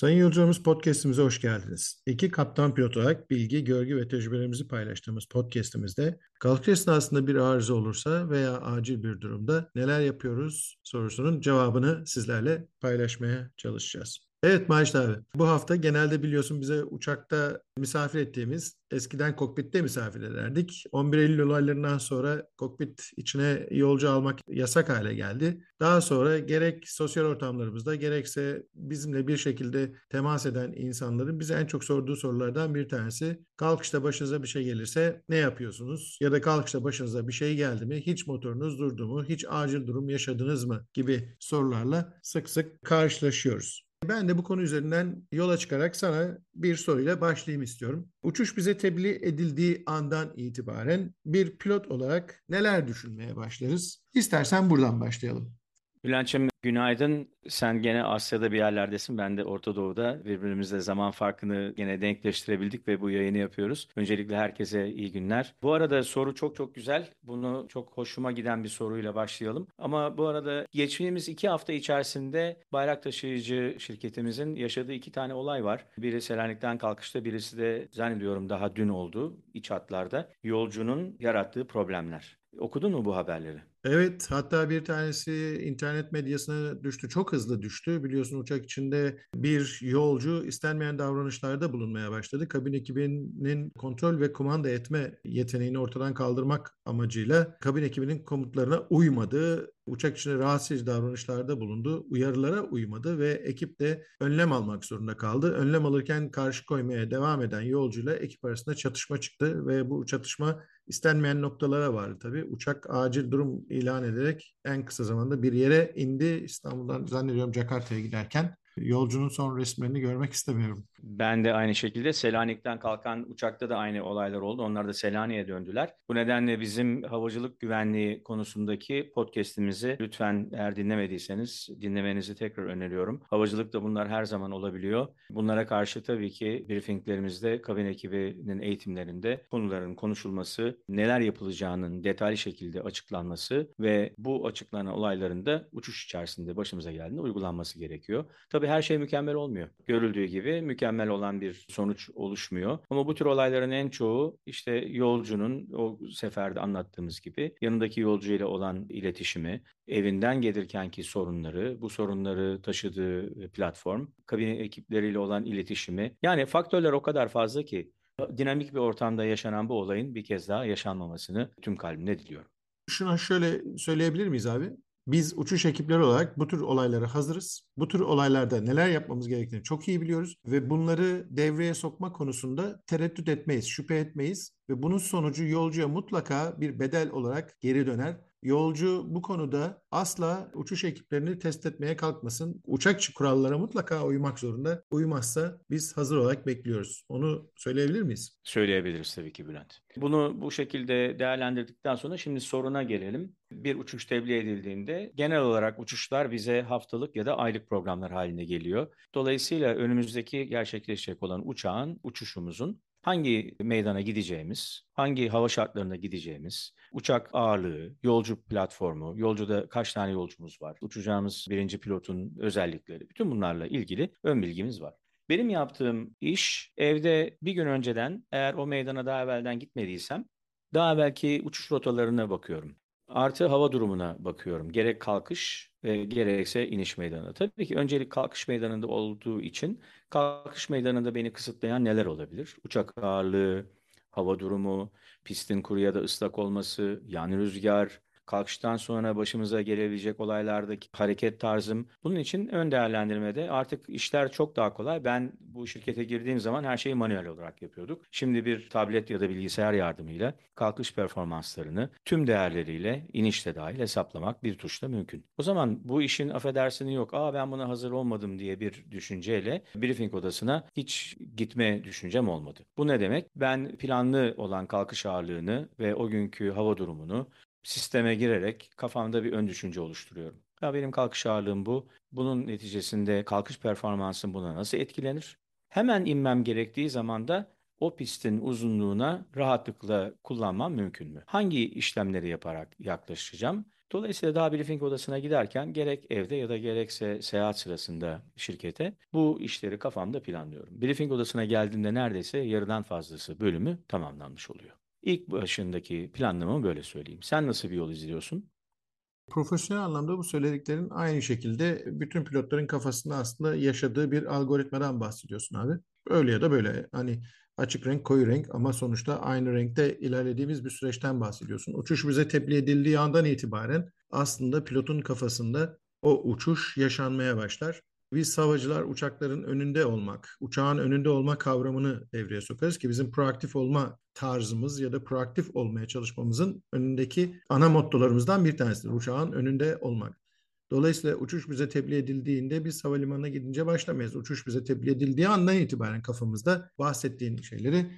Sayın yolcularımız podcastimize hoş geldiniz. İki kaptan pilot olarak bilgi, görgü ve tecrübelerimizi paylaştığımız podcastimizde kalkış esnasında bir arıza olursa veya acil bir durumda neler yapıyoruz sorusunun cevabını sizlerle paylaşmaya çalışacağız. Evet Macit abi. Bu hafta genelde biliyorsun bize uçakta misafir ettiğimiz eskiden kokpitte misafir ederdik. 11 Eylül olaylarından sonra kokpit içine yolcu almak yasak hale geldi. Daha sonra gerek sosyal ortamlarımızda gerekse bizimle bir şekilde temas eden insanların bize en çok sorduğu sorulardan bir tanesi kalkışta başınıza bir şey gelirse ne yapıyorsunuz? Ya da kalkışta başınıza bir şey geldi mi? Hiç motorunuz durdu mu? Hiç acil durum yaşadınız mı? gibi sorularla sık sık karşılaşıyoruz. Ben de bu konu üzerinden yola çıkarak sana bir soruyla başlayayım istiyorum. Uçuş bize tebliğ edildiği andan itibaren bir pilot olarak neler düşünmeye başlarız? İstersen buradan başlayalım. Bülent'ciğim günaydın. Sen gene Asya'da bir yerlerdesin. Ben de Orta Doğu'da. Birbirimizle zaman farkını gene denkleştirebildik ve bu yayını yapıyoruz. Öncelikle herkese iyi günler. Bu arada soru çok çok güzel. Bunu çok hoşuma giden bir soruyla başlayalım. Ama bu arada geçtiğimiz iki hafta içerisinde bayrak taşıyıcı şirketimizin yaşadığı iki tane olay var. Biri Selanik'ten kalkışta, birisi de zannediyorum daha dün oldu iç hatlarda. Yolcunun yarattığı problemler. Okudun mu bu haberleri? Evet, hatta bir tanesi internet medyasına düştü. Çok hızlı düştü. Biliyorsun uçak içinde bir yolcu istenmeyen davranışlarda bulunmaya başladı. Kabin ekibinin kontrol ve kumanda etme yeteneğini ortadan kaldırmak amacıyla kabin ekibinin komutlarına uymadı. Uçak içinde rahatsız davranışlarda bulundu. Uyarılara uymadı ve ekip de önlem almak zorunda kaldı. Önlem alırken karşı koymaya devam eden yolcuyla ekip arasında çatışma çıktı ve bu çatışma istenmeyen noktalara vardı tabii. Uçak acil durum ilan ederek en kısa zamanda bir yere indi. İstanbul'dan zannediyorum Jakarta'ya giderken yolcunun son resimlerini görmek istemiyorum. Ben de aynı şekilde Selanik'ten kalkan uçakta da aynı olaylar oldu. Onlar da Selanik'e döndüler. Bu nedenle bizim havacılık güvenliği konusundaki podcast'imizi lütfen eğer dinlemediyseniz dinlemenizi tekrar öneriyorum. Havacılıkta bunlar her zaman olabiliyor. Bunlara karşı tabii ki briefinglerimizde kabin ekibinin eğitimlerinde konuların konuşulması, neler yapılacağının detaylı şekilde açıklanması ve bu açıklanan olayların da uçuş içerisinde başımıza geldiğinde uygulanması gerekiyor. Tabii her şey mükemmel olmuyor. Görüldüğü gibi mükemmel olan bir sonuç oluşmuyor. Ama bu tür olayların en çoğu işte yolcunun o seferde anlattığımız gibi yanındaki yolcuyla olan iletişimi, evinden gelirkenki sorunları, bu sorunları taşıdığı platform, kabin ekipleriyle olan iletişimi. Yani faktörler o kadar fazla ki dinamik bir ortamda yaşanan bu olayın bir kez daha yaşanmamasını tüm kalbimle diliyorum. Şuna şöyle söyleyebilir miyiz abi? Biz uçuş ekipleri olarak bu tür olaylara hazırız. Bu tür olaylarda neler yapmamız gerektiğini çok iyi biliyoruz ve bunları devreye sokma konusunda tereddüt etmeyiz, şüphe etmeyiz ve bunun sonucu yolcuya mutlaka bir bedel olarak geri döner. Yolcu bu konuda asla uçuş ekiplerini test etmeye kalkmasın. Uçak kurallara mutlaka uymak zorunda. Uymazsa biz hazır olarak bekliyoruz. Onu söyleyebilir miyiz? Söyleyebiliriz tabii ki Bülent. Bunu bu şekilde değerlendirdikten sonra şimdi soruna gelelim. Bir uçuş tebliğ edildiğinde genel olarak uçuşlar bize haftalık ya da aylık programlar haline geliyor. Dolayısıyla önümüzdeki gerçekleşecek olan uçağın, uçuşumuzun hangi meydana gideceğimiz, hangi hava şartlarına gideceğimiz, uçak ağırlığı, yolcu platformu, yolcuda kaç tane yolcumuz var, uçacağımız birinci pilotun özellikleri, bütün bunlarla ilgili ön bilgimiz var. Benim yaptığım iş evde bir gün önceden eğer o meydana daha evvelden gitmediysem daha belki uçuş rotalarına bakıyorum. Artı hava durumuna bakıyorum. Gerek kalkış ve gerekse iniş meydanı. Tabii ki öncelik kalkış meydanında olduğu için kalkış meydanında beni kısıtlayan neler olabilir? Uçak ağırlığı, hava durumu, pistin kuru ya da ıslak olması, yan rüzgar, kalkıştan sonra başımıza gelebilecek olaylardaki hareket tarzım. Bunun için ön değerlendirmede artık işler çok daha kolay. Ben bu şirkete girdiğim zaman her şeyi manuel olarak yapıyorduk. Şimdi bir tablet ya da bilgisayar yardımıyla kalkış performanslarını tüm değerleriyle inişte dahil hesaplamak bir tuşla mümkün. O zaman bu işin affedersini yok. Aa ben buna hazır olmadım diye bir düşünceyle briefing odasına hiç gitme düşüncem olmadı. Bu ne demek? Ben planlı olan kalkış ağırlığını ve o günkü hava durumunu sisteme girerek kafamda bir ön düşünce oluşturuyorum. Ya benim kalkış ağırlığım bu. Bunun neticesinde kalkış performansım buna nasıl etkilenir? Hemen inmem gerektiği zaman da o pistin uzunluğuna rahatlıkla kullanmam mümkün mü? Hangi işlemleri yaparak yaklaşacağım? Dolayısıyla daha briefing odasına giderken gerek evde ya da gerekse seyahat sırasında şirkete bu işleri kafamda planlıyorum. Briefing odasına geldiğimde neredeyse yarıdan fazlası bölümü tamamlanmış oluyor. İlk başındaki planlamamı böyle söyleyeyim. Sen nasıl bir yol izliyorsun? Profesyonel anlamda bu söylediklerin aynı şekilde bütün pilotların kafasında aslında yaşadığı bir algoritmadan bahsediyorsun abi. Öyle ya da böyle. Hani açık renk, koyu renk ama sonuçta aynı renkte ilerlediğimiz bir süreçten bahsediyorsun. Uçuş bize tebliğ edildiği andan itibaren aslında pilotun kafasında o uçuş yaşanmaya başlar. Biz havacılar uçakların önünde olmak, uçağın önünde olma kavramını devreye sokarız ki bizim proaktif olma tarzımız ya da proaktif olmaya çalışmamızın önündeki ana mottolarımızdan bir tanesidir. Uçağın önünde olmak. Dolayısıyla uçuş bize tebliğ edildiğinde biz havalimanına gidince başlamayız. Uçuş bize tebliğ edildiği andan itibaren kafamızda bahsettiğin şeyleri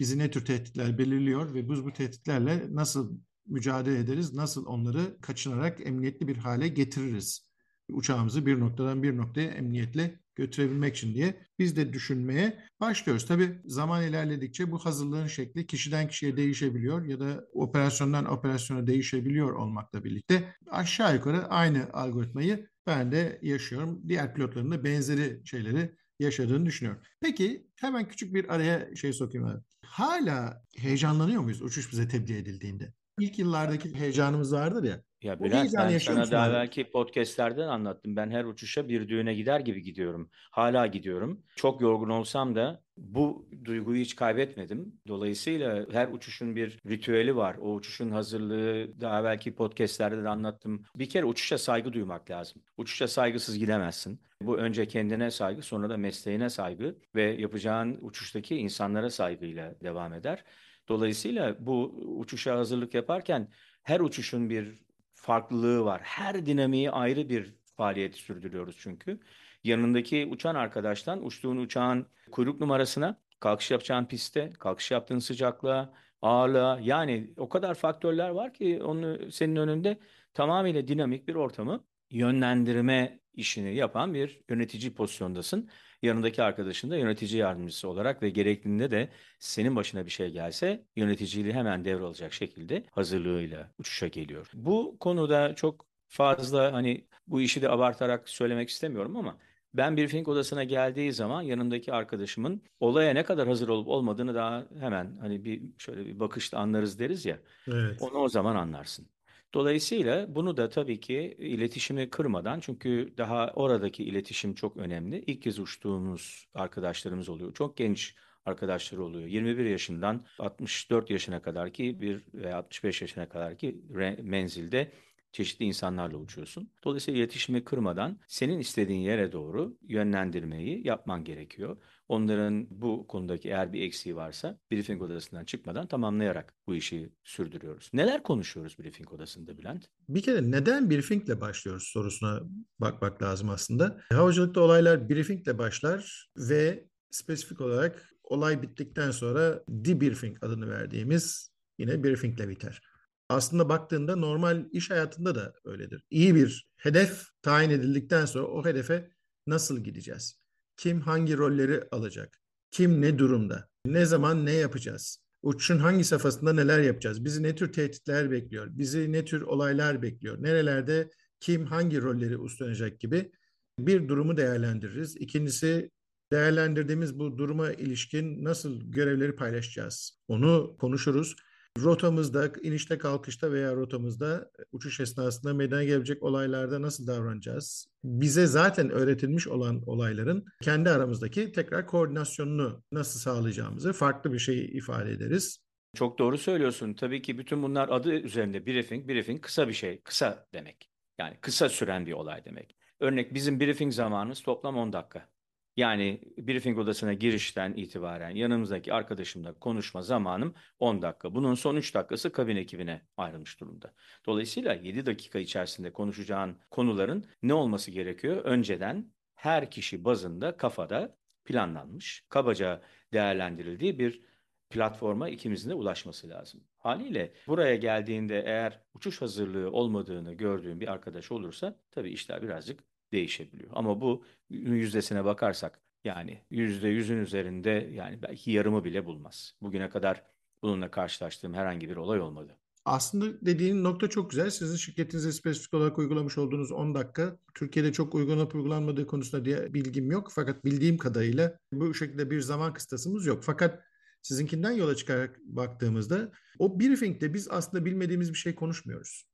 bizi ne tür tehditler belirliyor ve biz bu tehditlerle nasıl mücadele ederiz, nasıl onları kaçınarak emniyetli bir hale getiririz. Uçağımızı bir noktadan bir noktaya emniyetle götürebilmek için diye biz de düşünmeye başlıyoruz. Tabii zaman ilerledikçe bu hazırlığın şekli kişiden kişiye değişebiliyor ya da operasyondan operasyona değişebiliyor olmakla birlikte aşağı yukarı aynı algoritmayı ben de yaşıyorum. Diğer pilotların da benzeri şeyleri yaşadığını düşünüyorum. Peki hemen küçük bir araya şey sokayım. Hala heyecanlanıyor muyuz uçuş bize tebliğ edildiğinde? İlk yıllardaki heyecanımız vardır ya. Ya Bülent ben sana daha belki podcastlerden anlattım. Ben her uçuşa bir düğüne gider gibi gidiyorum. Hala gidiyorum. Çok yorgun olsam da bu duyguyu hiç kaybetmedim. Dolayısıyla her uçuşun bir ritüeli var. O uçuşun hazırlığı daha belki podcastlerde de anlattım. Bir kere uçuşa saygı duymak lazım. Uçuşa saygısız gidemezsin. Bu önce kendine saygı sonra da mesleğine saygı ve yapacağın uçuştaki insanlara saygıyla devam eder. Dolayısıyla bu uçuşa hazırlık yaparken her uçuşun bir farklılığı var. Her dinamiği ayrı bir faaliyet sürdürüyoruz çünkü. Yanındaki uçan arkadaştan uçtuğun uçağın kuyruk numarasına, kalkış yapacağın piste, kalkış yaptığın sıcaklığa, ağırlığa yani o kadar faktörler var ki onu senin önünde tamamıyla dinamik bir ortamı yönlendirme işini yapan bir yönetici pozisyondasın. Yanındaki arkadaşın da yönetici yardımcısı olarak ve gerektiğinde de senin başına bir şey gelse yöneticiliği hemen devralacak şekilde hazırlığıyla uçuşa geliyor. Bu konuda çok fazla hani bu işi de abartarak söylemek istemiyorum ama ben briefing odasına geldiği zaman yanındaki arkadaşımın olaya ne kadar hazır olup olmadığını daha hemen hani bir şöyle bir bakışla anlarız deriz ya. Evet. Onu o zaman anlarsın. Dolayısıyla bunu da tabii ki iletişimi kırmadan çünkü daha oradaki iletişim çok önemli. İlk kez uçtuğumuz arkadaşlarımız oluyor. Çok genç arkadaşları oluyor. 21 yaşından 64 yaşına kadar ki bir veya 65 yaşına kadar ki menzilde çeşitli insanlarla uçuyorsun. Dolayısıyla iletişimi kırmadan senin istediğin yere doğru yönlendirmeyi yapman gerekiyor. Onların bu konudaki eğer bir eksiği varsa briefing odasından çıkmadan tamamlayarak bu işi sürdürüyoruz. Neler konuşuyoruz briefing odasında Bülent? Bir kere neden briefingle başlıyoruz sorusuna bakmak lazım aslında. Havacılıkta olaylar briefingle başlar ve spesifik olarak olay bittikten sonra debriefing adını verdiğimiz yine briefingle biter. Aslında baktığında normal iş hayatında da öyledir. İyi bir hedef tayin edildikten sonra o hedefe nasıl gideceğiz? Kim hangi rolleri alacak? Kim ne durumda? Ne zaman ne yapacağız? Uçuşun hangi safhasında neler yapacağız? Bizi ne tür tehditler bekliyor? Bizi ne tür olaylar bekliyor? Nerelerde kim hangi rolleri üstlenecek gibi bir durumu değerlendiririz. İkincisi değerlendirdiğimiz bu duruma ilişkin nasıl görevleri paylaşacağız? Onu konuşuruz rotamızda, inişte kalkışta veya rotamızda uçuş esnasında meydana gelecek olaylarda nasıl davranacağız? Bize zaten öğretilmiş olan olayların kendi aramızdaki tekrar koordinasyonunu nasıl sağlayacağımızı farklı bir şey ifade ederiz. Çok doğru söylüyorsun. Tabii ki bütün bunlar adı üzerinde briefing. Briefing kısa bir şey. Kısa demek. Yani kısa süren bir olay demek. Örnek bizim briefing zamanımız toplam 10 dakika. Yani briefing odasına girişten itibaren yanımızdaki arkadaşımla konuşma zamanım 10 dakika. Bunun son 3 dakikası kabin ekibine ayrılmış durumda. Dolayısıyla 7 dakika içerisinde konuşacağın konuların ne olması gerekiyor? Önceden her kişi bazında kafada planlanmış, kabaca değerlendirildiği bir platforma ikimizin de ulaşması lazım. Haliyle buraya geldiğinde eğer uçuş hazırlığı olmadığını gördüğün bir arkadaş olursa tabii işler birazcık değişebiliyor. Ama bu yüzdesine bakarsak yani yüzde yüzün üzerinde yani belki yarımı bile bulmaz. Bugüne kadar bununla karşılaştığım herhangi bir olay olmadı. Aslında dediğin nokta çok güzel. Sizin şirketinize spesifik olarak uygulamış olduğunuz 10 dakika Türkiye'de çok uygulanıp uygulanmadığı konusunda diye bilgim yok. Fakat bildiğim kadarıyla bu şekilde bir zaman kıstasımız yok. Fakat sizinkinden yola çıkarak baktığımızda o briefingde biz aslında bilmediğimiz bir şey konuşmuyoruz.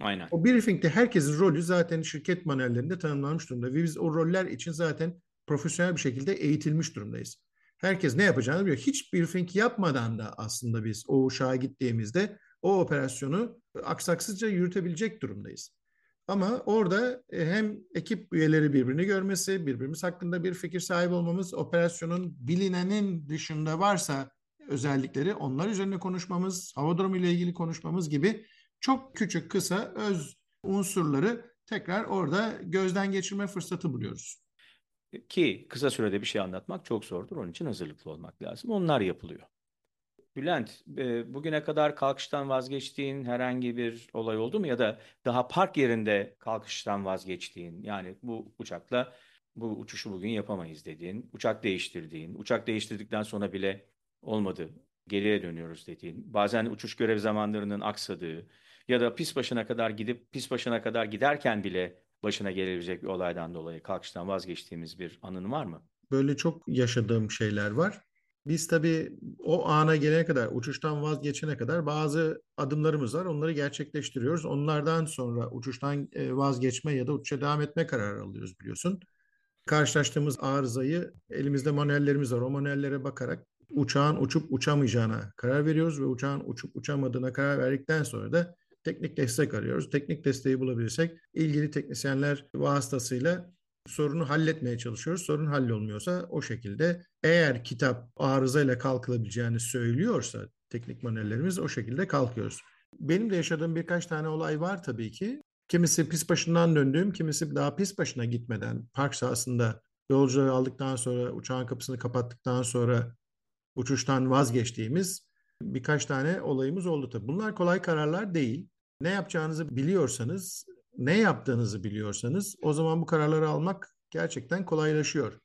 Aynen. O briefingde herkesin rolü zaten şirket manuellerinde tanımlanmış durumda ve biz o roller için zaten profesyonel bir şekilde eğitilmiş durumdayız. Herkes ne yapacağını biliyor. Hiç briefing yapmadan da aslında biz o uçağa gittiğimizde o operasyonu aksaksızca yürütebilecek durumdayız. Ama orada e, hem ekip üyeleri birbirini görmesi, birbirimiz hakkında bir fikir sahibi olmamız, operasyonun bilinenin dışında varsa özellikleri onlar üzerine konuşmamız, hava durumu ile ilgili konuşmamız gibi çok küçük kısa öz unsurları tekrar orada gözden geçirme fırsatı buluyoruz. Ki kısa sürede bir şey anlatmak çok zordur. Onun için hazırlıklı olmak lazım. Onlar yapılıyor. Bülent, e, bugüne kadar kalkıştan vazgeçtiğin herhangi bir olay oldu mu? Ya da daha park yerinde kalkıştan vazgeçtiğin, yani bu uçakla bu uçuşu bugün yapamayız dediğin, uçak değiştirdiğin, uçak değiştirdikten sonra bile olmadı, geriye dönüyoruz dediğin, bazen uçuş görev zamanlarının aksadığı ya da pis başına kadar gidip pis başına kadar giderken bile başına gelebilecek bir olaydan dolayı kalkıştan vazgeçtiğimiz bir anın var mı? Böyle çok yaşadığım şeyler var. Biz tabii o ana gelene kadar, uçuştan vazgeçene kadar bazı adımlarımız var. Onları gerçekleştiriyoruz. Onlardan sonra uçuştan e, vazgeçme ya da uçuşa devam etme kararı alıyoruz biliyorsun. Karşılaştığımız arızayı elimizde manuellerimiz var. O manuellere bakarak uçağın uçup uçamayacağına karar veriyoruz ve uçağın uçup uçamadığına karar verdikten sonra da teknik destek arıyoruz. Teknik desteği bulabilirsek ilgili teknisyenler vasıtasıyla sorunu halletmeye çalışıyoruz. Sorun hallolmuyorsa o şekilde eğer kitap arızayla kalkılabileceğini söylüyorsa teknik manuellerimiz o şekilde kalkıyoruz. Benim de yaşadığım birkaç tane olay var tabii ki. Kimisi pis başından döndüğüm, kimisi daha pis başına gitmeden park sahasında yolcuları aldıktan sonra uçağın kapısını kapattıktan sonra uçuştan vazgeçtiğimiz birkaç tane olayımız oldu tabii. Bunlar kolay kararlar değil. Ne yapacağınızı biliyorsanız ne yaptığınızı biliyorsanız o zaman bu kararları almak gerçekten kolaylaşıyor.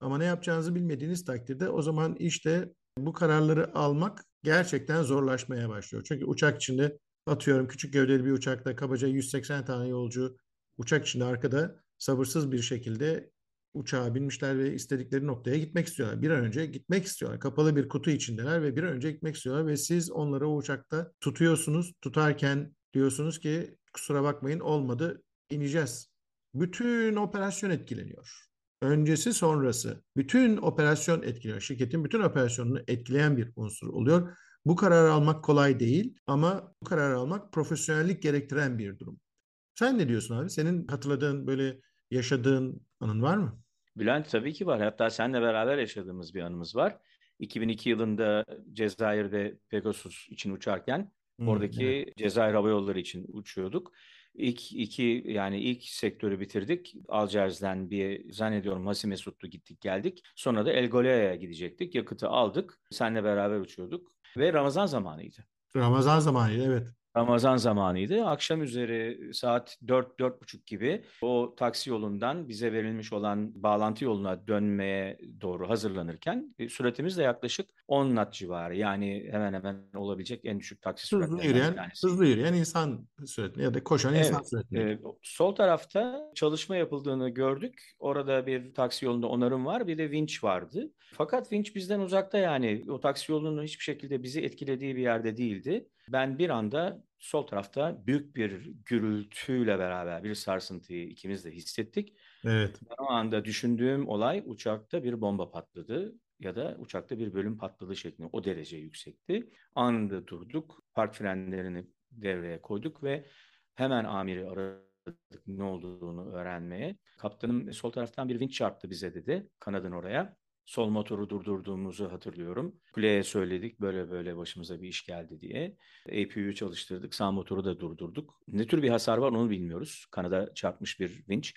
Ama ne yapacağınızı bilmediğiniz takdirde o zaman işte bu kararları almak gerçekten zorlaşmaya başlıyor. Çünkü uçak içinde atıyorum küçük gövdeli bir uçakta kabaca 180 tane yolcu uçak içinde arkada sabırsız bir şekilde uçağa binmişler ve istedikleri noktaya gitmek istiyorlar. Bir an önce gitmek istiyorlar. Kapalı bir kutu içindeler ve bir an önce gitmek istiyorlar ve siz onları o uçakta tutuyorsunuz. Tutarken diyorsunuz ki kusura bakmayın olmadı ineceğiz. Bütün operasyon etkileniyor. Öncesi sonrası bütün operasyon etkiliyor. Şirketin bütün operasyonunu etkileyen bir unsur oluyor. Bu kararı almak kolay değil ama bu kararı almak profesyonellik gerektiren bir durum. Sen ne diyorsun abi? Senin hatırladığın böyle yaşadığın anın var mı? Bülent tabii ki var. Hatta seninle beraber yaşadığımız bir anımız var. 2002 yılında Cezayir'de Pegasus için uçarken Hmm, Oradaki evet. Cezayir Hava Yolları için uçuyorduk. İlk iki yani ilk sektörü bitirdik. Alcerz'den bir zannediyorum Hasi Mesut'tu gittik geldik. Sonra da El Golea'ya gidecektik. Yakıtı aldık. Seninle beraber uçuyorduk. Ve Ramazan zamanıydı. Ramazan zamanıydı evet. Ramazan zamanıydı. Akşam üzeri saat 4-4.30 gibi o taksi yolundan bize verilmiş olan bağlantı yoluna dönmeye doğru hazırlanırken e, süratimiz de yaklaşık 10 knot civarı. Yani hemen hemen olabilecek en düşük taksi süratlerinden hızlı yürüyen, tanesi. Hızlı yürüyen insan sürati ya da koşan evet, insan sürati. E, sol tarafta çalışma yapıldığını gördük. Orada bir taksi yolunda onarım var bir de vinç vardı. Fakat vinç bizden uzakta yani o taksi yolunun hiçbir şekilde bizi etkilediği bir yerde değildi. Ben bir anda sol tarafta büyük bir gürültüyle beraber bir sarsıntıyı ikimiz de hissettik. Evet. Ben o anda düşündüğüm olay uçakta bir bomba patladı ya da uçakta bir bölüm patladı şeklinde o derece yüksekti. Anında durduk, park frenlerini devreye koyduk ve hemen amiri aradık ne olduğunu öğrenmeye. Kaptanım sol taraftan bir vinç çarptı bize dedi kanadın oraya. Sol motoru durdurduğumuzu hatırlıyorum. Kuleye söyledik böyle böyle başımıza bir iş geldi diye. APU'yu çalıştırdık. Sağ motoru da durdurduk. Ne tür bir hasar var onu bilmiyoruz. Kanada çarpmış bir vinç.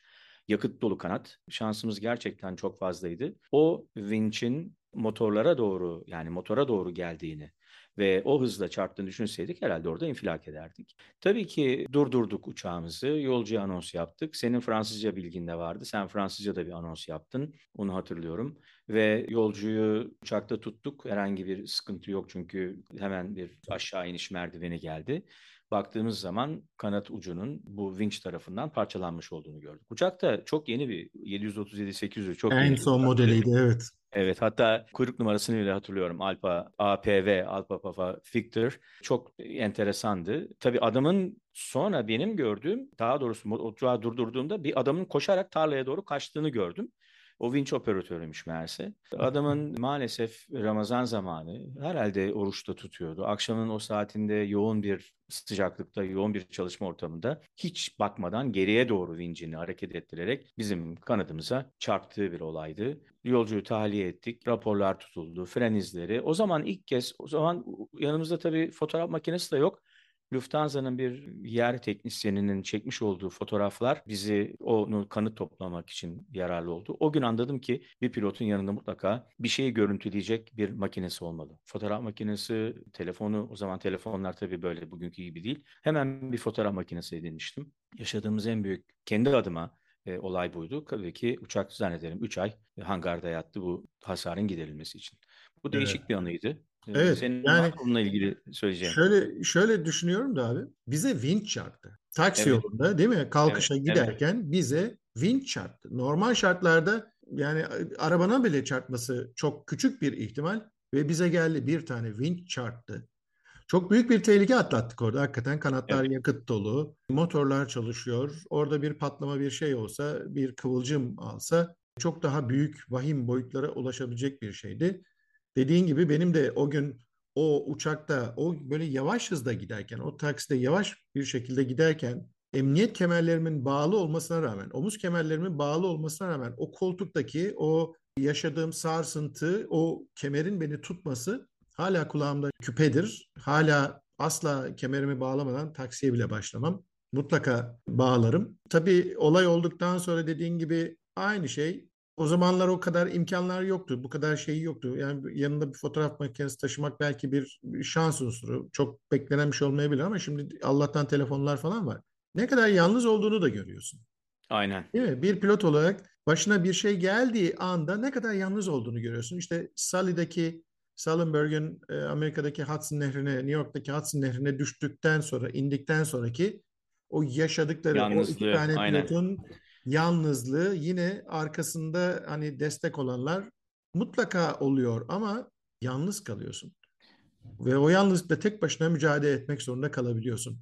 Yakıt dolu kanat. Şansımız gerçekten çok fazlaydı. O vinçin motorlara doğru yani motora doğru geldiğini ve o hızla çarptığını düşünseydik herhalde orada infilak ederdik. Tabii ki durdurduk uçağımızı, yolcuya anons yaptık. Senin Fransızca bilgin de vardı. Sen Fransızca da bir anons yaptın. Onu hatırlıyorum. Ve yolcuyu uçakta tuttuk. Herhangi bir sıkıntı yok çünkü hemen bir aşağı iniş merdiveni geldi baktığımız zaman kanat ucunun bu vinç tarafından parçalanmış olduğunu gördük. Uçak da çok yeni bir 737-800 çok en yeni. son modeliydi evet. Evet hatta kuyruk numarasını bile hatırlıyorum. Alpa APV, Alpa Papa Victor çok enteresandı. Tabii adamın sonra benim gördüğüm daha doğrusu uçağı durdurduğumda bir adamın koşarak tarlaya doğru kaçtığını gördüm. O vinç operatörüymüş meğerse. Adamın maalesef Ramazan zamanı herhalde oruçta tutuyordu. Akşamın o saatinde yoğun bir sıcaklıkta, yoğun bir çalışma ortamında hiç bakmadan geriye doğru vincini hareket ettirerek bizim kanadımıza çarptığı bir olaydı. Yolcuyu tahliye ettik, raporlar tutuldu, fren izleri. O zaman ilk kez, o zaman yanımızda tabii fotoğraf makinesi de yok. Lufthansa'nın bir yer teknisyeninin çekmiş olduğu fotoğraflar bizi onu kanıt toplamak için yararlı oldu. O gün anladım ki bir pilotun yanında mutlaka bir şeyi görüntüleyecek bir makinesi olmalı. Fotoğraf makinesi, telefonu, o zaman telefonlar tabii böyle bugünkü gibi değil. Hemen bir fotoğraf makinesi edinmiştim. Yaşadığımız en büyük kendi adıma e, olay buydu. Tabii ki uçak zannederim 3 ay hangarda yattı bu hasarın giderilmesi için. Bu değişik evet. bir anıydı. Evet. Senin yani bununla ilgili söyleyeceğim. Şöyle şöyle düşünüyorum da abi. Bize vinç çarptı. Taksi evet. yolunda değil mi? Kalkışa evet, giderken evet. bize vinç çarptı. Normal şartlarda yani arabana bile çarpması çok küçük bir ihtimal ve bize geldi bir tane vinç çarptı. Çok büyük bir tehlike atlattık orada. Hakikaten kanatlar evet. yakıt dolu, motorlar çalışıyor. Orada bir patlama bir şey olsa, bir kıvılcım alsa çok daha büyük vahim boyutlara ulaşabilecek bir şeydi. Dediğin gibi benim de o gün o uçakta o böyle yavaş hızda giderken o takside yavaş bir şekilde giderken emniyet kemerlerimin bağlı olmasına rağmen omuz kemerlerimin bağlı olmasına rağmen o koltuktaki o yaşadığım sarsıntı o kemerin beni tutması hala kulağımda küpedir. Hala asla kemerimi bağlamadan taksiye bile başlamam. Mutlaka bağlarım. Tabii olay olduktan sonra dediğin gibi aynı şey o zamanlar o kadar imkanlar yoktu. Bu kadar şey yoktu. Yani yanında bir fotoğraf makinesi taşımak belki bir şans unsuru. Çok beklenen bir şey olmayabilir ama şimdi Allah'tan telefonlar falan var. Ne kadar yalnız olduğunu da görüyorsun. Aynen. Değil mi? Bir pilot olarak başına bir şey geldiği anda ne kadar yalnız olduğunu görüyorsun. İşte Sully'deki Sullenberg'in e, Amerika'daki Hudson Nehri'ne, New York'taki Hudson Nehri'ne düştükten sonra, indikten sonraki o yaşadıkları Yalnızlığı, o iki tane pilotun aynen yalnızlığı yine arkasında hani destek olanlar mutlaka oluyor ama yalnız kalıyorsun. Ve o yalnızlıkla tek başına mücadele etmek zorunda kalabiliyorsun.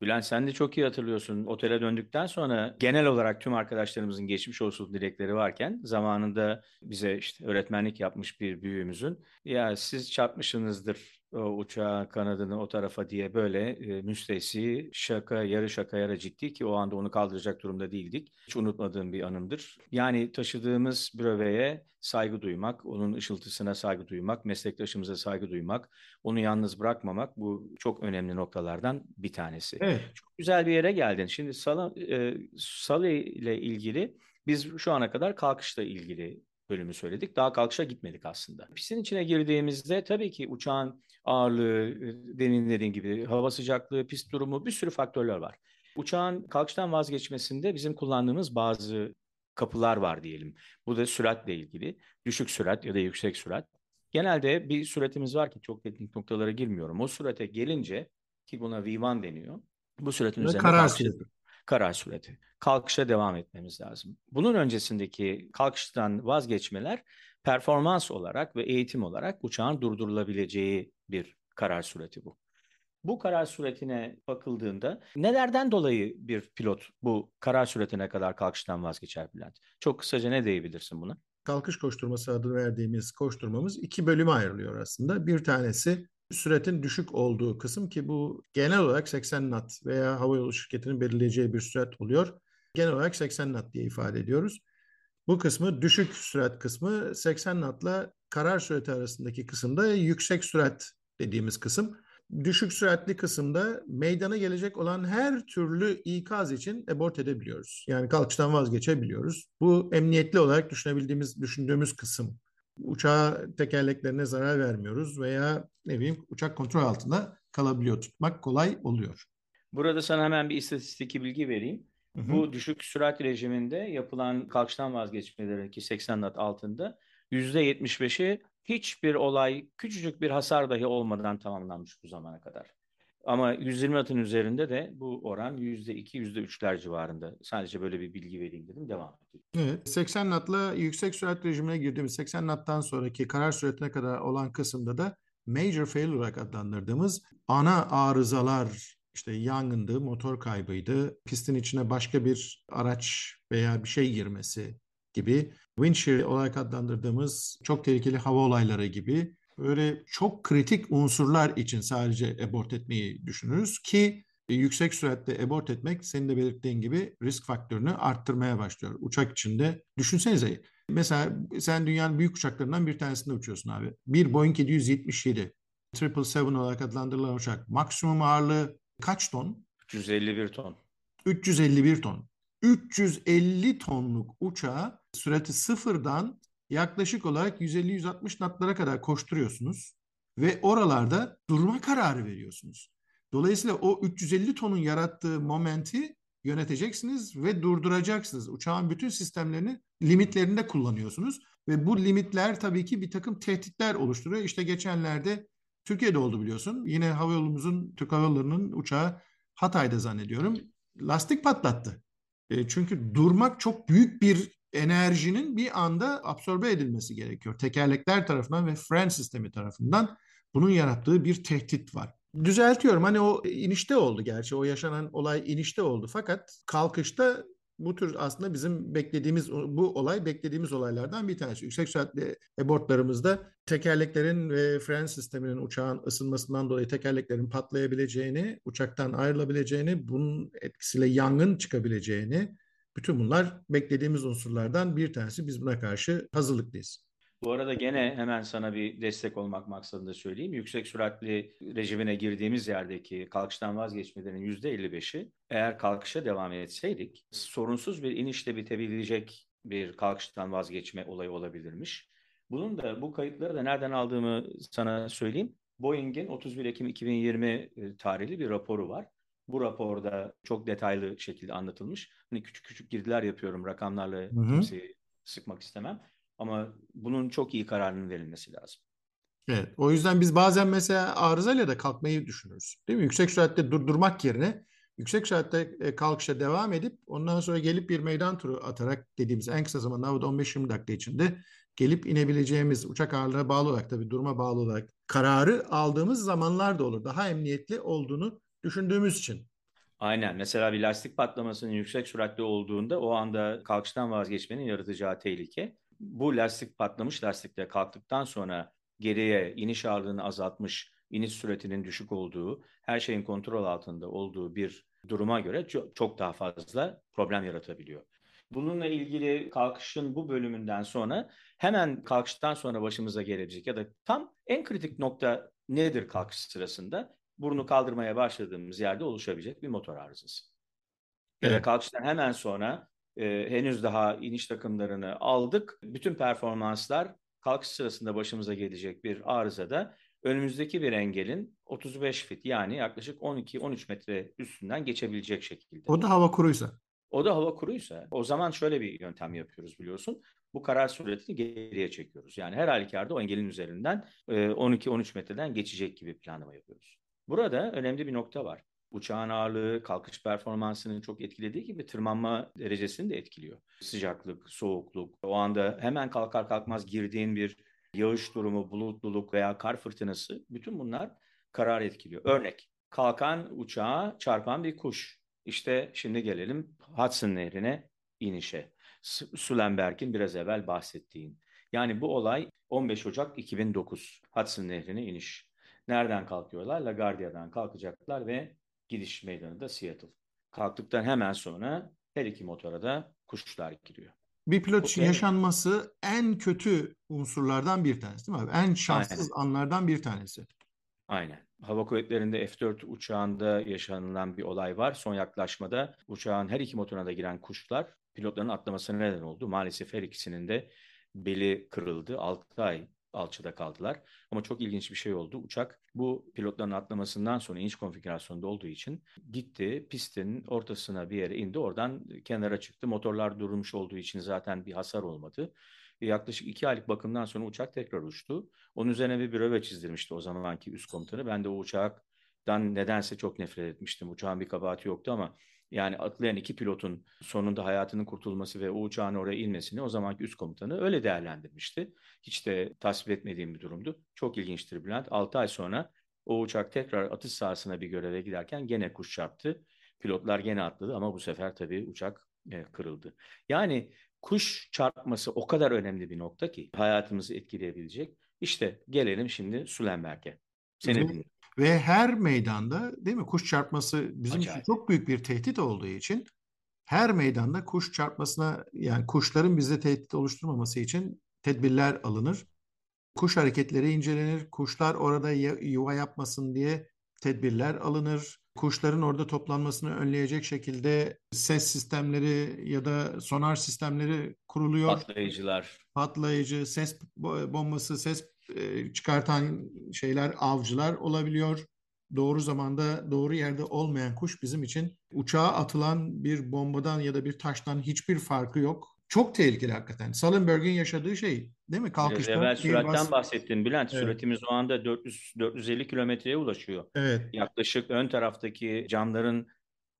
Bülent sen de çok iyi hatırlıyorsun. Otele döndükten sonra genel olarak tüm arkadaşlarımızın geçmiş olsun dilekleri varken zamanında bize işte öğretmenlik yapmış bir büyüğümüzün ya siz çarpmışsınızdır o uçağın kanadını o tarafa diye böyle e, müstesi şaka yarı şaka yarı ciddi ki o anda onu kaldıracak durumda değildik. Hiç unutmadığım bir anımdır. Yani taşıdığımız bröveye saygı duymak, onun ışıltısına saygı duymak, meslektaşımıza saygı duymak, onu yalnız bırakmamak bu çok önemli noktalardan bir tanesi. Evet. Çok güzel bir yere geldin. Şimdi Salı, e, Salı ile ilgili biz şu ana kadar kalkışla ilgili bölümü söyledik. Daha kalkışa gitmedik aslında. Pistin içine girdiğimizde tabii ki uçağın ağırlığı, demin dediğin gibi hava sıcaklığı, pist durumu bir sürü faktörler var. Uçağın kalkıştan vazgeçmesinde bizim kullandığımız bazı kapılar var diyelim. Bu da süratle ilgili. Düşük sürat ya da yüksek sürat. Genelde bir süratimiz var ki çok teknik noktalara girmiyorum. O sürate gelince ki buna V1 deniyor. Bu süratin üzerine karar. Karar süreti. Kalkışa devam etmemiz lazım. Bunun öncesindeki kalkıştan vazgeçmeler performans olarak ve eğitim olarak uçağın durdurulabileceği bir karar süreti bu. Bu karar süretine bakıldığında nelerden dolayı bir pilot bu karar süretine kadar kalkıştan vazgeçer Bülent? Çok kısaca ne diyebilirsin buna? Kalkış koşturması adını verdiğimiz koşturmamız iki bölüme ayrılıyor aslında. Bir tanesi süretin düşük olduğu kısım ki bu genel olarak 80 knot veya havayolu şirketinin belirleyeceği bir sürat oluyor. Genel olarak 80 knot diye ifade ediyoruz. Bu kısmı düşük sürat kısmı 80 knotla karar süreti arasındaki kısımda yüksek sürat dediğimiz kısım. Düşük süratli kısımda meydana gelecek olan her türlü ikaz için abort edebiliyoruz. Yani kalkıştan vazgeçebiliyoruz. Bu emniyetli olarak düşünebildiğimiz, düşündüğümüz kısım. uçağa tekerleklerine zarar vermiyoruz veya ne bileyim uçak kontrol altında kalabiliyor. Tutmak kolay oluyor. Burada sana hemen bir istatistik bilgi vereyim. Hı hı. Bu düşük sürat rejiminde yapılan kalkıştan vazgeçmeleri ki 80 knot altında %75'i hiçbir olay, küçücük bir hasar dahi olmadan tamamlanmış bu zamana kadar. Ama 120 atın üzerinde de bu oran %2, %3'ler civarında. Sadece böyle bir bilgi vereyim dedim. Devam edelim. Evet, 80 knotla yüksek sürat rejimine girdiğimiz 80 knottan sonraki karar süratine kadar olan kısımda da major failure olarak adlandırdığımız ana arızalar işte yangındı, motor kaybıydı, pistin içine başka bir araç veya bir şey girmesi gibi windshield olarak adlandırdığımız çok tehlikeli hava olayları gibi böyle çok kritik unsurlar için sadece abort etmeyi düşünürüz ki yüksek süratte abort etmek senin de belirttiğin gibi risk faktörünü arttırmaya başlıyor. Uçak içinde düşünsenize mesela sen dünyanın büyük uçaklarından bir tanesinde uçuyorsun abi. Bir Boeing 777 777 olarak adlandırılan uçak maksimum ağırlığı kaç ton? 351 ton. 351 ton. 350 tonluk uçağı sürati sıfırdan yaklaşık olarak 150-160 knotlara kadar koşturuyorsunuz ve oralarda durma kararı veriyorsunuz. Dolayısıyla o 350 tonun yarattığı momenti yöneteceksiniz ve durduracaksınız. Uçağın bütün sistemlerini limitlerinde kullanıyorsunuz ve bu limitler tabii ki bir takım tehditler oluşturuyor. İşte geçenlerde Türkiye'de oldu biliyorsun. Yine havayolumuzun, Türk Hava Yolları'nın uçağı Hatay'da zannediyorum lastik patlattı. E, çünkü durmak çok büyük bir enerjinin bir anda absorbe edilmesi gerekiyor. Tekerlekler tarafından ve fren sistemi tarafından bunun yarattığı bir tehdit var. Düzeltiyorum hani o inişte oldu gerçi o yaşanan olay inişte oldu fakat kalkışta bu tür aslında bizim beklediğimiz bu olay beklediğimiz olaylardan bir tanesi. Yüksek süratli abortlarımızda tekerleklerin ve fren sisteminin uçağın ısınmasından dolayı tekerleklerin patlayabileceğini, uçaktan ayrılabileceğini, bunun etkisiyle yangın çıkabileceğini bütün bunlar beklediğimiz unsurlardan bir tanesi. Biz buna karşı hazırlıklıyız. Bu arada gene hemen sana bir destek olmak maksadında söyleyeyim. Yüksek süratli rejimine girdiğimiz yerdeki kalkıştan vazgeçmelerin %55'i eğer kalkışa devam etseydik sorunsuz bir inişle bitebilecek bir kalkıştan vazgeçme olayı olabilirmiş. Bunun da bu kayıtları da nereden aldığımı sana söyleyeyim. Boeing'in 31 Ekim 2020 e, tarihli bir raporu var. Bu raporda çok detaylı şekilde anlatılmış. Hani küçük küçük girdiler yapıyorum rakamlarla hı hı. kimseyi sıkmak istemem. Ama bunun çok iyi kararının verilmesi lazım. Evet. O yüzden biz bazen mesela arızayla da kalkmayı düşünürüz. Değil mi? Yüksek süratte durdurmak yerine yüksek süratte e, kalkışa devam edip ondan sonra gelip bir meydan turu atarak dediğimiz en kısa zamanda 15-20 dakika içinde gelip inebileceğimiz uçak ağırlığına bağlı olarak tabii duruma bağlı olarak kararı aldığımız zamanlar da olur. Daha emniyetli olduğunu düşündüğümüz için. Aynen. Mesela bir lastik patlamasının yüksek süratte olduğunda o anda kalkıştan vazgeçmenin yaratacağı tehlike bu lastik patlamış lastikle kalktıktan sonra geriye iniş ağırlığını azaltmış, iniş süratinin düşük olduğu, her şeyin kontrol altında olduğu bir duruma göre çok, daha fazla problem yaratabiliyor. Bununla ilgili kalkışın bu bölümünden sonra hemen kalkıştan sonra başımıza gelebilecek ya da tam en kritik nokta nedir kalkış sırasında? Burnu kaldırmaya başladığımız yerde oluşabilecek bir motor arızası. Evet. Ya da kalkıştan hemen sonra e, henüz daha iniş takımlarını aldık. Bütün performanslar kalkış sırasında başımıza gelecek bir arızada önümüzdeki bir engelin 35 fit yani yaklaşık 12-13 metre üstünden geçebilecek şekilde. O da hava kuruysa. O da hava kuruysa. O zaman şöyle bir yöntem yapıyoruz biliyorsun. Bu karar süretini geriye çekiyoruz. Yani her halükarda o engelin üzerinden 12-13 metreden geçecek gibi planlama yapıyoruz. Burada önemli bir nokta var uçağın ağırlığı kalkış performansını çok etkilediği gibi tırmanma derecesini de etkiliyor. Sıcaklık, soğukluk, o anda hemen kalkar kalkmaz girdiğin bir yağış durumu, bulutluluk veya kar fırtınası bütün bunlar karar etkiliyor. Örnek, kalkan uçağa çarpan bir kuş. İşte şimdi gelelim Hudson Nehri'ne inişe. Sulenberg'in biraz evvel bahsettiğin. Yani bu olay 15 Ocak 2009 Hudson Nehri'ne iniş. Nereden kalkıyorlar? LaGuardia'dan kalkacaklar ve Gidiş meydanı da Seattle. Kalktıktan hemen sonra her iki motora da kuşlar giriyor. Bir pilot için yaşanması en kötü unsurlardan bir tanesi değil mi abi? En şanssız Aynen. anlardan bir tanesi. Aynen. Hava kuvvetlerinde F-4 uçağında yaşanılan bir olay var. Son yaklaşmada uçağın her iki motoruna da giren kuşlar pilotların atlamasına neden oldu. Maalesef her ikisinin de beli kırıldı. 6 ay alçıda kaldılar. Ama çok ilginç bir şey oldu. Uçak bu pilotların atlamasından sonra iniş konfigürasyonunda olduğu için gitti pistin ortasına bir yere indi. Oradan kenara çıktı. Motorlar durmuş olduğu için zaten bir hasar olmadı. Yaklaşık iki aylık bakımdan sonra uçak tekrar uçtu. Onun üzerine bir bröve çizdirmişti o zamanki üst komutanı. Ben de o uçaktan nedense çok nefret etmiştim. Uçağın bir kabahati yoktu ama yani atlayan iki pilotun sonunda hayatının kurtulması ve o uçağın oraya inmesini o zamanki üst komutanı öyle değerlendirmişti. Hiç de tasvip etmediğim bir durumdu. Çok ilginçtir Bülent. 6 ay sonra o uçak tekrar atış sahasına bir göreve giderken gene kuş çarptı. Pilotlar gene atladı ama bu sefer tabii uçak e, kırıldı. Yani kuş çarpması o kadar önemli bir nokta ki hayatımızı etkileyebilecek. İşte gelelim şimdi Sulenberg'e. Seni dinliyorum. Ve her meydanda değil mi kuş çarpması bizim Acayip. için çok büyük bir tehdit olduğu için her meydanda kuş çarpmasına yani kuşların bize tehdit oluşturmaması için tedbirler alınır. Kuş hareketleri incelenir. Kuşlar orada yuva yapmasın diye tedbirler alınır. Kuşların orada toplanmasını önleyecek şekilde ses sistemleri ya da sonar sistemleri kuruluyor. Patlayıcılar. Patlayıcı, ses bombası, ses e, çıkartan şeyler avcılar olabiliyor. Doğru zamanda doğru yerde olmayan kuş bizim için uçağa atılan bir bombadan ya da bir taştan hiçbir farkı yok. Çok tehlikeli hakikaten. Sullenberg'in yaşadığı şey değil mi? Kalkışta. Evvel süratten bas... bahsettin Bülent. Evet. Süratimiz o anda 400 450 kilometreye ulaşıyor. Evet. Yaklaşık ön taraftaki camların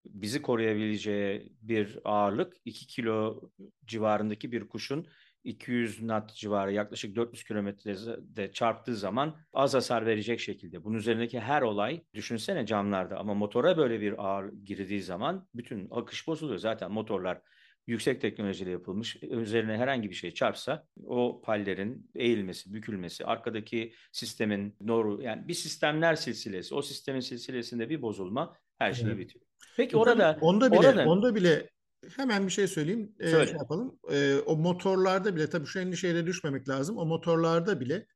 bizi koruyabileceği bir ağırlık 2 kilo civarındaki bir kuşun 200 knot civarı yaklaşık 400 kilometrede çarptığı zaman az hasar verecek şekilde. Bunun üzerindeki her olay düşünsene camlarda ama motora böyle bir ağır girdiği zaman bütün akış bozuluyor. Zaten motorlar yüksek teknolojiyle yapılmış. Üzerine herhangi bir şey çarpsa o pallerin eğilmesi, bükülmesi, arkadaki sistemin doğru yani bir sistemler silsilesi, o sistemin silsilesinde bir bozulma her şeyi evet. bitiyor. Peki orada onda bile orada, onda bile hemen bir şey söyleyeyim. Ee, Söyle. Şey yapalım. Ee, o motorlarda bile tabii şu endişeyle düşmemek lazım. O motorlarda bile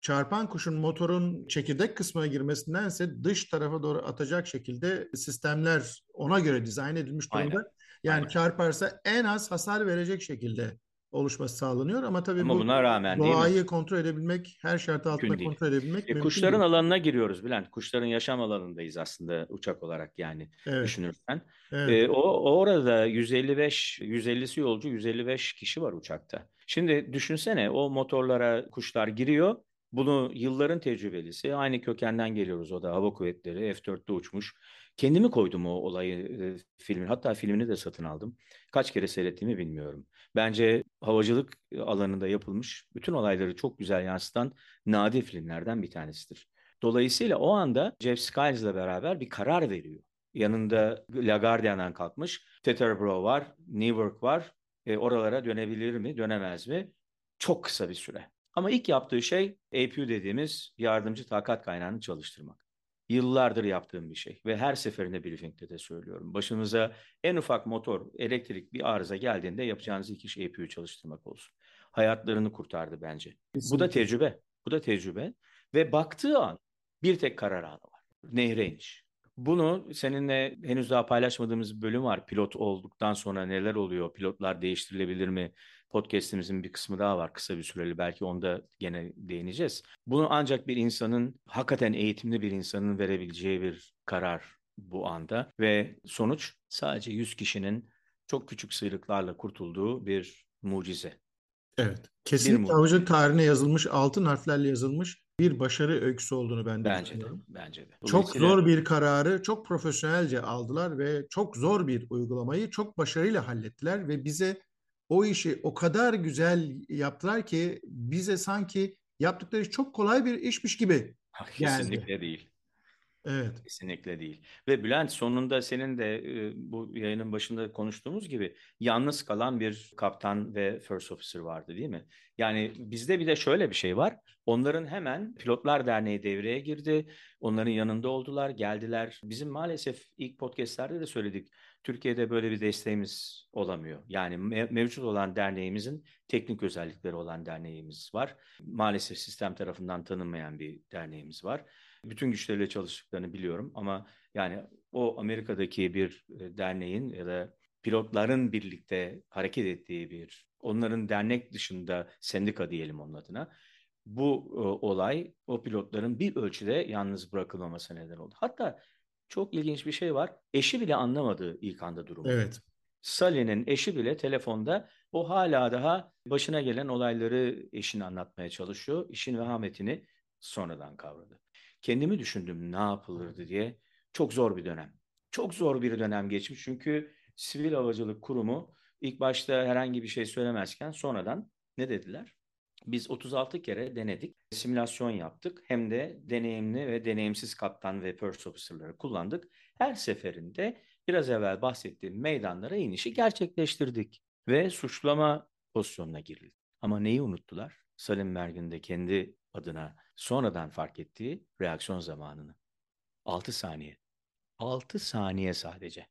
çarpan kuşun motorun çekirdek kısmına girmesindense dış tarafa doğru atacak şekilde sistemler ona göre dizayn edilmiş durumda. Aynen. Yani Aynen. çarparsa en az hasar verecek şekilde oluşması sağlanıyor ama tabii ama bu buna rağmen doğayı kontrol edebilmek, her şart altında mümkün kontrol edebilmek e, mümkün Kuşların değil. alanına giriyoruz Bülent. Kuşların yaşam alanındayız aslında uçak olarak yani evet. düşünürsen. Evet. E, o orada 155 150'si yolcu, 155 kişi var uçakta. Şimdi düşünsene o motorlara kuşlar giriyor. Bunu yılların tecrübelisi. Aynı kökenden geliyoruz o da hava kuvvetleri F-4'te uçmuş. Kendimi koydum o olayı e, filmin. Hatta filmini de satın aldım. Kaç kere seyrettiğimi bilmiyorum. Bence havacılık alanında yapılmış bütün olayları çok güzel yansıtan nadir filmlerden bir tanesidir. Dolayısıyla o anda Jeff Skyles'la beraber bir karar veriyor. Yanında LaGuardia'dan kalkmış. Teterboro var, Newark var. E, oralara dönebilir mi, dönemez mi? Çok kısa bir süre. Ama ilk yaptığı şey APU dediğimiz yardımcı takat kaynağını çalıştırmak. Yıllardır yaptığım bir şey ve her seferinde briefingde de söylüyorum. Başınıza en ufak motor, elektrik bir arıza geldiğinde yapacağınız ilk iş APU çalıştırmak olsun. Hayatlarını kurtardı bence. Kesinlikle. Bu da tecrübe. Bu da tecrübe. Ve baktığı an bir tek karar anı var. Nehre iniş. Bunu seninle henüz daha paylaşmadığımız bir bölüm var. Pilot olduktan sonra neler oluyor? Pilotlar değiştirilebilir mi? Podcast'imizin bir kısmı daha var kısa bir süreli. Belki onda gene değineceğiz. Bunu ancak bir insanın, hakikaten eğitimli bir insanın verebileceği bir karar bu anda. Ve sonuç sadece 100 kişinin çok küçük sıyrıklarla kurtulduğu bir mucize. Evet. Kesinlikle havacılık tarihine yazılmış, altın harflerle yazılmış bir başarı öyküsü olduğunu ben de bence düşünüyorum. De, bence de. Çok zor bir kararı çok profesyonelce aldılar ve çok zor bir uygulamayı çok başarıyla hallettiler ve bize o işi o kadar güzel yaptılar ki bize sanki yaptıkları çok kolay bir işmiş gibi. Kesinlikle değil. Evet. Kesinlikle değil. Ve Bülent sonunda senin de e, bu yayının başında konuştuğumuz gibi yalnız kalan bir kaptan ve first officer vardı değil mi? Yani bizde bir de şöyle bir şey var. Onların hemen Pilotlar Derneği devreye girdi. Onların yanında oldular, geldiler. Bizim maalesef ilk podcastlerde de söyledik. Türkiye'de böyle bir desteğimiz olamıyor. Yani mev- mevcut olan derneğimizin teknik özellikleri olan derneğimiz var. Maalesef sistem tarafından tanınmayan bir derneğimiz var bütün güçleriyle çalıştıklarını biliyorum ama yani o Amerika'daki bir e, derneğin ya da pilotların birlikte hareket ettiği bir onların dernek dışında sendika diyelim onun adına. Bu e, olay o pilotların bir ölçüde yalnız bırakılmaması neden oldu. Hatta çok ilginç bir şey var. Eşi bile anlamadı ilk anda durumu. Evet. Sally'nin eşi bile telefonda o hala daha başına gelen olayları eşine anlatmaya çalışıyor. İşin vehametini sonradan kavradı. Kendimi düşündüm ne yapılırdı diye. Çok zor bir dönem. Çok zor bir dönem geçmiş çünkü Sivil Havacılık Kurumu ilk başta herhangi bir şey söylemezken sonradan ne dediler? Biz 36 kere denedik, simülasyon yaptık. Hem de deneyimli ve deneyimsiz kaptan ve purse officer'ları kullandık. Her seferinde biraz evvel bahsettiğim meydanlara inişi gerçekleştirdik ve suçlama pozisyonuna girildi. Ama neyi unuttular? Salim Mergin de kendi adına sonradan fark ettiği reaksiyon zamanını. 6 saniye. 6 saniye sadece.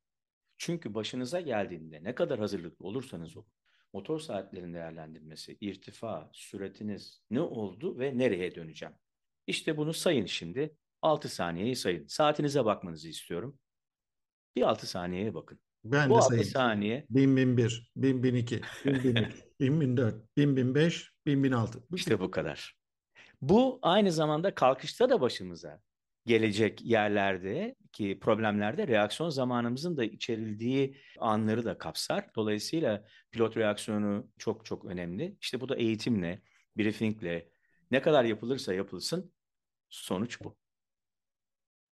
Çünkü başınıza geldiğinde ne kadar hazırlıklı olursanız olun, motor saatlerin değerlendirmesi, irtifa, süratiniz ne oldu ve nereye döneceğim? İşte bunu sayın şimdi. 6 saniyeyi sayın. Saatinize bakmanızı istiyorum. Bir 6 saniyeye bakın. Ben Bu de 6 sayayım. saniye 1000, 1001, 1000, 1002, 1000, 1003, 1000, 1004, 1000, 1005, 1000, 1006. Bu işte bu kadar. Bu aynı zamanda kalkışta da başımıza gelecek yerlerde ki problemlerde reaksiyon zamanımızın da içerildiği anları da kapsar. Dolayısıyla pilot reaksiyonu çok çok önemli. İşte bu da eğitimle, briefingle ne kadar yapılırsa yapılsın sonuç bu.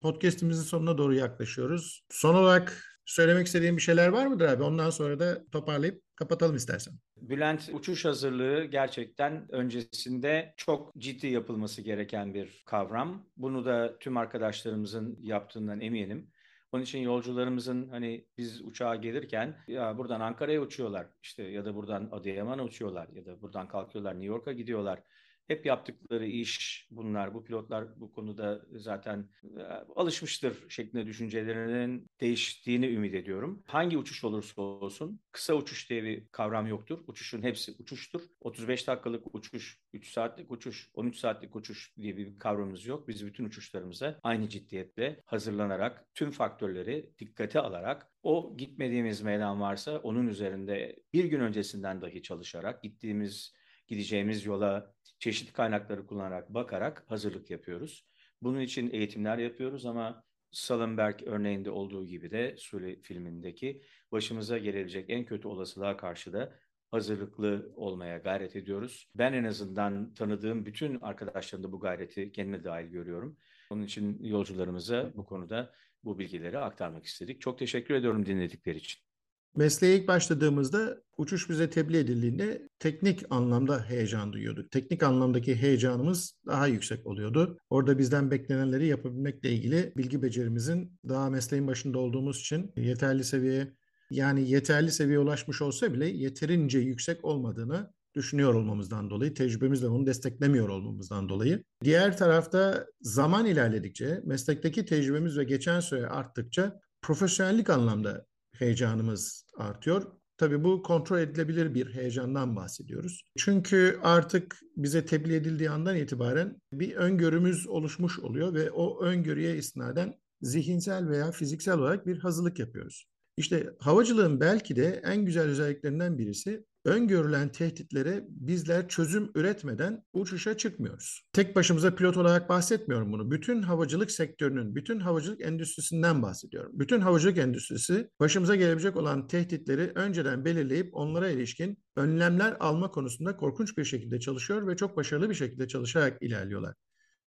Podcast'imizin sonuna doğru yaklaşıyoruz. Son olarak söylemek istediğin bir şeyler var mıdır abi? Ondan sonra da toparlayıp kapatalım istersen. Bülent uçuş hazırlığı gerçekten öncesinde çok ciddi yapılması gereken bir kavram. Bunu da tüm arkadaşlarımızın yaptığından eminim. Onun için yolcularımızın hani biz uçağa gelirken ya buradan Ankara'ya uçuyorlar işte ya da buradan Adıyaman'a uçuyorlar ya da buradan kalkıyorlar New York'a gidiyorlar hep yaptıkları iş bunlar. Bu pilotlar bu konuda zaten e, alışmıştır şeklinde düşüncelerinin değiştiğini ümit ediyorum. Hangi uçuş olursa olsun kısa uçuş diye bir kavram yoktur. Uçuşun hepsi uçuştur. 35 dakikalık uçuş, 3 saatlik uçuş, 13 saatlik uçuş diye bir kavramımız yok. Biz bütün uçuşlarımıza aynı ciddiyetle hazırlanarak tüm faktörleri dikkate alarak o gitmediğimiz meydan varsa onun üzerinde bir gün öncesinden dahi çalışarak gittiğimiz gideceğimiz yola çeşitli kaynakları kullanarak bakarak hazırlık yapıyoruz. Bunun için eğitimler yapıyoruz ama Salenberg örneğinde olduğu gibi de Sully filmindeki başımıza gelebilecek en kötü olasılığa karşı da hazırlıklı olmaya gayret ediyoruz. Ben en azından tanıdığım bütün arkadaşlarımda bu gayreti kendime dahil görüyorum. Onun için yolcularımıza bu konuda bu bilgileri aktarmak istedik. Çok teşekkür ediyorum dinledikleri için. Mesleğe ilk başladığımızda uçuş bize tebliğ edildiğinde teknik anlamda heyecan duyuyorduk. Teknik anlamdaki heyecanımız daha yüksek oluyordu. Orada bizden beklenenleri yapabilmekle ilgili bilgi becerimizin daha mesleğin başında olduğumuz için yeterli seviyeye yani yeterli seviyeye ulaşmış olsa bile yeterince yüksek olmadığını düşünüyor olmamızdan dolayı, tecrübemizle bunu desteklemiyor olmamızdan dolayı. Diğer tarafta zaman ilerledikçe, meslekteki tecrübemiz ve geçen süre arttıkça profesyonellik anlamda heyecanımız artıyor. Tabii bu kontrol edilebilir bir heyecandan bahsediyoruz. Çünkü artık bize tebliğ edildiği andan itibaren bir öngörümüz oluşmuş oluyor ve o öngörüye isnaden zihinsel veya fiziksel olarak bir hazırlık yapıyoruz. İşte havacılığın belki de en güzel özelliklerinden birisi öngörülen tehditlere bizler çözüm üretmeden uçuşa çıkmıyoruz. Tek başımıza pilot olarak bahsetmiyorum bunu. Bütün havacılık sektörünün, bütün havacılık endüstrisinden bahsediyorum. Bütün havacılık endüstrisi başımıza gelebilecek olan tehditleri önceden belirleyip onlara ilişkin önlemler alma konusunda korkunç bir şekilde çalışıyor ve çok başarılı bir şekilde çalışarak ilerliyorlar.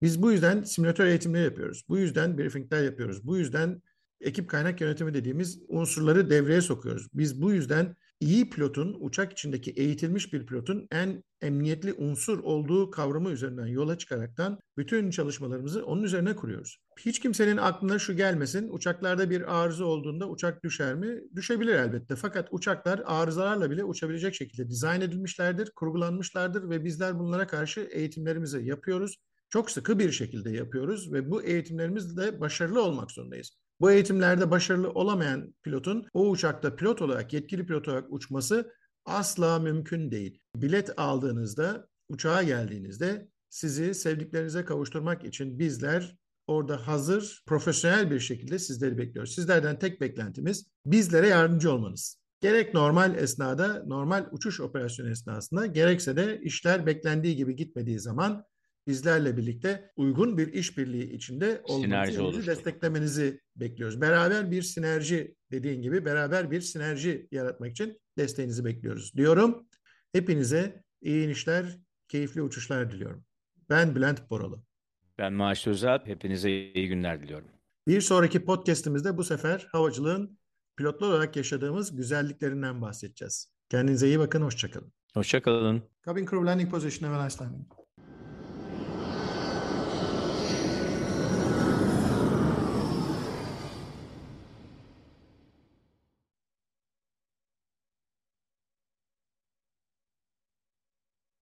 Biz bu yüzden simülatör eğitimleri yapıyoruz. Bu yüzden briefingler yapıyoruz. Bu yüzden ekip kaynak yönetimi dediğimiz unsurları devreye sokuyoruz. Biz bu yüzden iyi pilotun, uçak içindeki eğitilmiş bir pilotun en emniyetli unsur olduğu kavramı üzerinden yola çıkaraktan bütün çalışmalarımızı onun üzerine kuruyoruz. Hiç kimsenin aklına şu gelmesin, uçaklarda bir arıza olduğunda uçak düşer mi? Düşebilir elbette. Fakat uçaklar arızalarla bile uçabilecek şekilde dizayn edilmişlerdir, kurgulanmışlardır ve bizler bunlara karşı eğitimlerimizi yapıyoruz. Çok sıkı bir şekilde yapıyoruz ve bu eğitimlerimizde başarılı olmak zorundayız. Bu eğitimlerde başarılı olamayan pilotun o uçakta pilot olarak, yetkili pilot olarak uçması asla mümkün değil. Bilet aldığınızda, uçağa geldiğinizde sizi sevdiklerinize kavuşturmak için bizler orada hazır, profesyonel bir şekilde sizleri bekliyoruz. Sizlerden tek beklentimiz bizlere yardımcı olmanız. Gerek normal esnada, normal uçuş operasyonu esnasında gerekse de işler beklendiği gibi gitmediği zaman bizlerle birlikte uygun bir işbirliği içinde olmanızı, desteklemenizi bekliyoruz. Beraber bir sinerji dediğin gibi beraber bir sinerji yaratmak için desteğinizi bekliyoruz diyorum. Hepinize iyi inişler, keyifli uçuşlar diliyorum. Ben Bülent Boralı. Ben Maaş Özel. Hepinize iyi günler diliyorum. Bir sonraki podcastimizde bu sefer havacılığın pilotlar olarak yaşadığımız güzelliklerinden bahsedeceğiz. Kendinize iyi bakın, hoşçakalın. Hoşçakalın. Cabin crew landing position, have a nice landing.